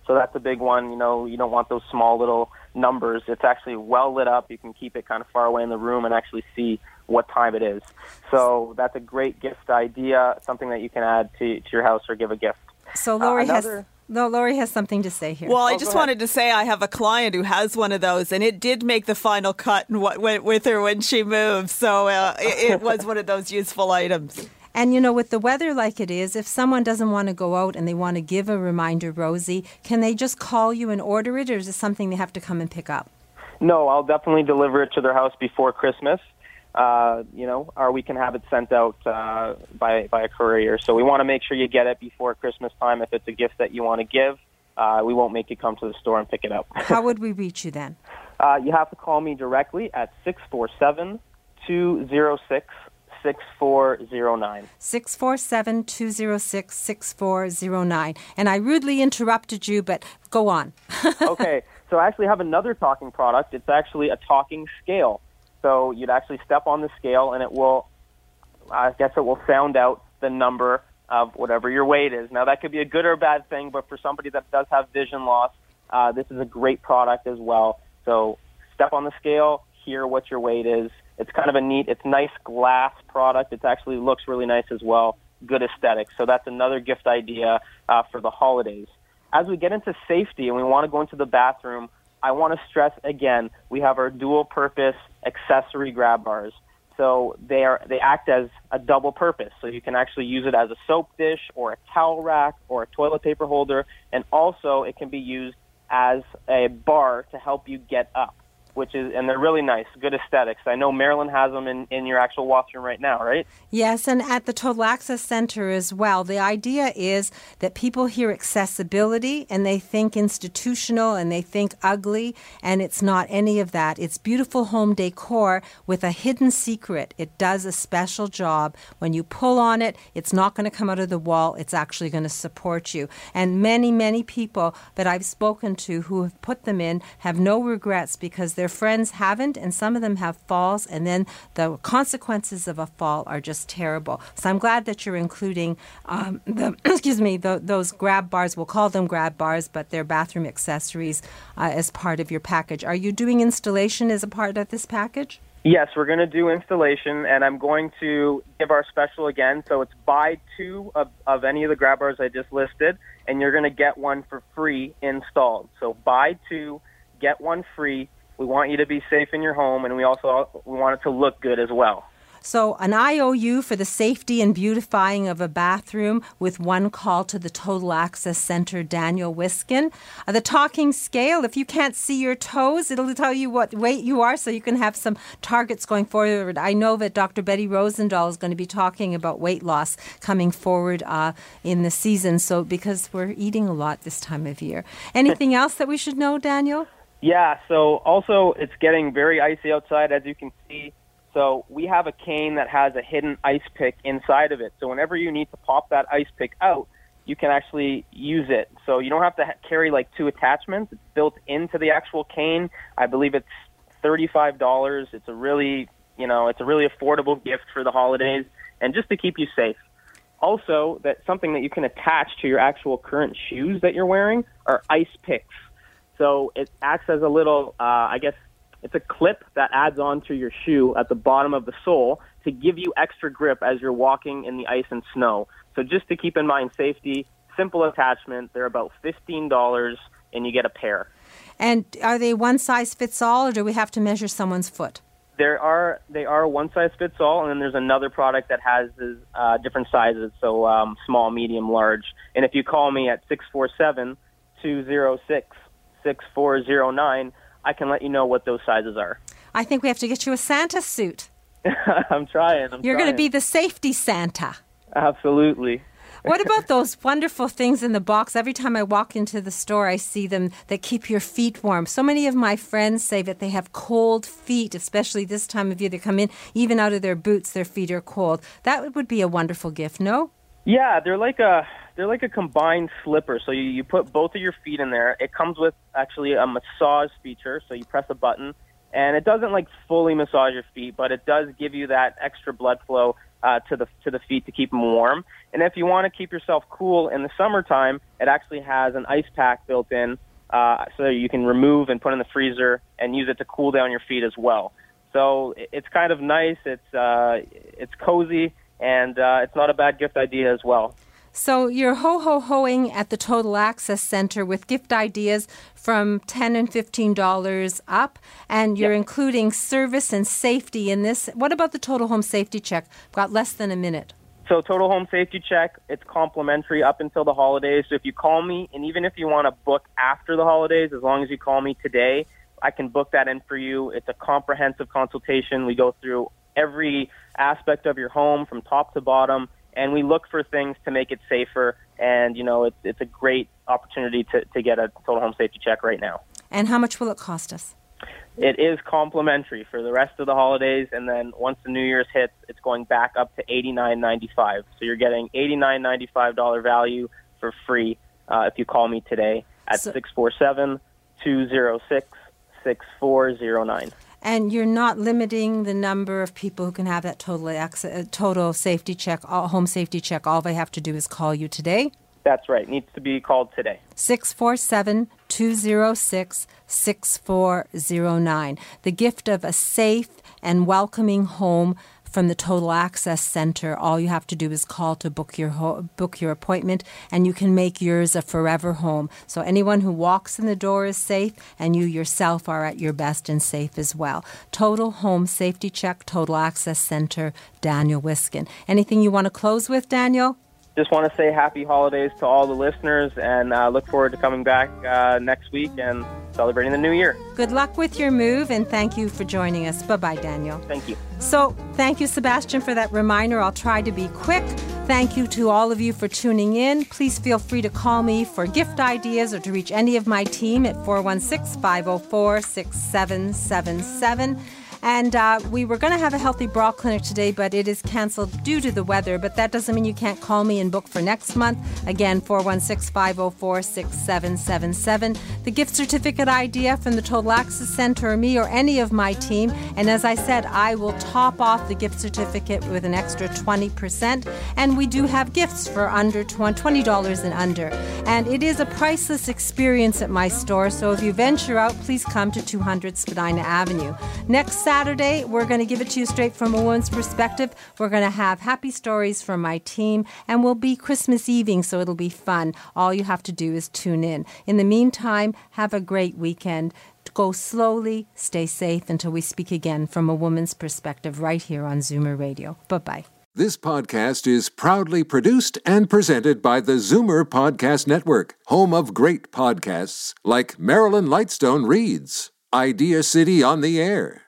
So that's a big one. You know, you don't want those small little numbers. It's actually well lit up. You can keep it kind of far away in the room and actually see what time it is. So that's a great gift idea, something that you can add to, to your house or give a gift. So Lori uh, another, has. No, Lori has something to say here. Well, I oh, just wanted to say I have a client who has one of those, and it did make the final cut and what went with her when she moved. So uh, it, it was one of those useful items. And you know, with the weather like it is, if someone doesn't want to go out and they want to give a reminder, Rosie, can they just call you and order it, or is it something they have to come and pick up? No, I'll definitely deliver it to their house before Christmas. Uh, you know, or we can have it sent out uh, by by a courier. So we want to make sure you get it before Christmas time. If it's a gift that you want to give, uh, we won't make you come to the store and pick it up. [laughs] [laughs] How would we reach you then? Uh, you have to call me directly at six four seven two zero six 6409. 647 206 6409. And I rudely interrupted you, but go on. [laughs] okay, so I actually have another talking product. It's actually a talking scale. So you'd actually step on the scale and it will, I guess it will sound out the number of whatever your weight is. Now, that could be a good or bad thing, but for somebody that does have vision loss, uh, this is a great product as well. So step on the scale, hear what your weight is, it's kind of a neat, it's nice glass product. It actually looks really nice as well. Good aesthetic. So that's another gift idea uh, for the holidays. As we get into safety and we want to go into the bathroom, I want to stress again, we have our dual purpose accessory grab bars. So they are they act as a double purpose. So you can actually use it as a soap dish or a towel rack or a toilet paper holder, and also it can be used as a bar to help you get up which is and they're really nice, good aesthetics. I know Marilyn has them in, in your actual washroom right now, right? Yes, and at the Total Access Center as well. The idea is that people hear accessibility and they think institutional and they think ugly, and it's not any of that. It's beautiful home decor with a hidden secret. It does a special job. When you pull on it, it's not going to come out of the wall. It's actually going to support you. And many, many people that I've spoken to who have put them in have no regrets because their friends haven't, and some of them have falls, and then the consequences of a fall are just terrible. So I'm glad that you're including um, the [clears throat] excuse me the, those grab bars. We'll call them grab bars, but they're bathroom accessories uh, as part of your package. Are you doing installation as a part of this package? Yes, we're going to do installation, and I'm going to give our special again. So it's buy two of, of any of the grab bars I just listed, and you're going to get one for free installed. So buy two, get one free. We want you to be safe in your home, and we also we want it to look good as well. So, an IOU for the safety and beautifying of a bathroom with one call to the Total Access Center, Daniel Wiskin. Uh, the talking scale, if you can't see your toes, it'll tell you what weight you are so you can have some targets going forward. I know that Dr. Betty Rosendahl is going to be talking about weight loss coming forward uh, in the season, so because we're eating a lot this time of year. Anything [laughs] else that we should know, Daniel? Yeah, so also it's getting very icy outside, as you can see. So we have a cane that has a hidden ice pick inside of it. So whenever you need to pop that ice pick out, you can actually use it. So you don't have to ha- carry like two attachments. It's built into the actual cane. I believe it's thirty-five dollars. It's a really, you know, it's a really affordable gift for the holidays and just to keep you safe. Also, that something that you can attach to your actual current shoes that you're wearing are ice picks. So it acts as a little, uh, I guess, it's a clip that adds onto your shoe at the bottom of the sole to give you extra grip as you're walking in the ice and snow. So just to keep in mind safety, simple attachment. They're about $15 and you get a pair. And are they one size fits all or do we have to measure someone's foot? There are they are one size fits all, and then there's another product that has uh, different sizes, so um, small, medium, large. And if you call me at six four seven two zero six six four zero nine, I can let you know what those sizes are. I think we have to get you a Santa suit. [laughs] I'm trying. I'm You're going to be the safety Santa. Absolutely. [laughs] what about those wonderful things in the box? Every time I walk into the store, I see them that keep your feet warm. So many of my friends say that they have cold feet, especially this time of year. They come in, even out of their boots, their feet are cold. That would be a wonderful gift, no? Yeah, they're like a they're like a combined slipper. So you, you put both of your feet in there. It comes with actually a massage feature. So you press a button, and it doesn't like fully massage your feet, but it does give you that extra blood flow uh, to the to the feet to keep them warm. And if you want to keep yourself cool in the summertime, it actually has an ice pack built in, uh, so you can remove and put in the freezer and use it to cool down your feet as well. So it's kind of nice. It's uh, it's cozy and uh, it's not a bad gift idea as well. So you're ho ho hoing at the Total Access Center with gift ideas from ten and fifteen dollars up, and you're yep. including service and safety in this. What about the Total Home Safety Check? I've got less than a minute. So Total Home Safety Check, it's complimentary up until the holidays. So if you call me, and even if you want to book after the holidays, as long as you call me today, I can book that in for you. It's a comprehensive consultation. We go through every aspect of your home from top to bottom and we look for things to make it safer. And you know, it's it's a great opportunity to to get a total home safety check right now. And how much will it cost us? It is complimentary for the rest of the holidays, and then once the New Year's hits, it's going back up to eighty nine ninety five. So you're getting eighty nine ninety five dollar value for free uh, if you call me today at six four seven two zero six six four zero nine and you're not limiting the number of people who can have that total access, uh, total safety check, home safety check. All they have to do is call you today. That's right. Needs to be called today. 647 206 6409. The gift of a safe and welcoming home from the Total Access Center. All you have to do is call to book your ho- book your appointment, and you can make yours a forever home. So anyone who walks in the door is safe, and you yourself are at your best and safe as well. Total Home Safety Check, Total Access Center, Daniel Wiskin. Anything you want to close with, Daniel? Just want to say happy holidays to all the listeners and uh, look forward to coming back uh, next week and celebrating the new year. Good luck with your move and thank you for joining us. Bye bye, Daniel. Thank you. So, thank you, Sebastian, for that reminder. I'll try to be quick. Thank you to all of you for tuning in. Please feel free to call me for gift ideas or to reach any of my team at 416 504 6777. And uh, we were going to have a healthy bra clinic today, but it is canceled due to the weather. But that doesn't mean you can't call me and book for next month. Again, 416 504 6777. The gift certificate idea from the Total Access Center me or any of my team. And as I said, I will top off the gift certificate with an extra 20%. And we do have gifts for under $20 and under. And it is a priceless experience at my store. So if you venture out, please come to 200 Spadina Avenue. Next Saturday, we're going to give it to you straight from a woman's perspective. We're going to have happy stories from my team, and we'll be Christmas Eving, so it'll be fun. All you have to do is tune in. In the meantime, have a great weekend. Go slowly, stay safe until we speak again from a woman's perspective right here on Zoomer Radio. Bye bye. This podcast is proudly produced and presented by the Zoomer Podcast Network, home of great podcasts like Marilyn Lightstone Reads, Idea City on the Air,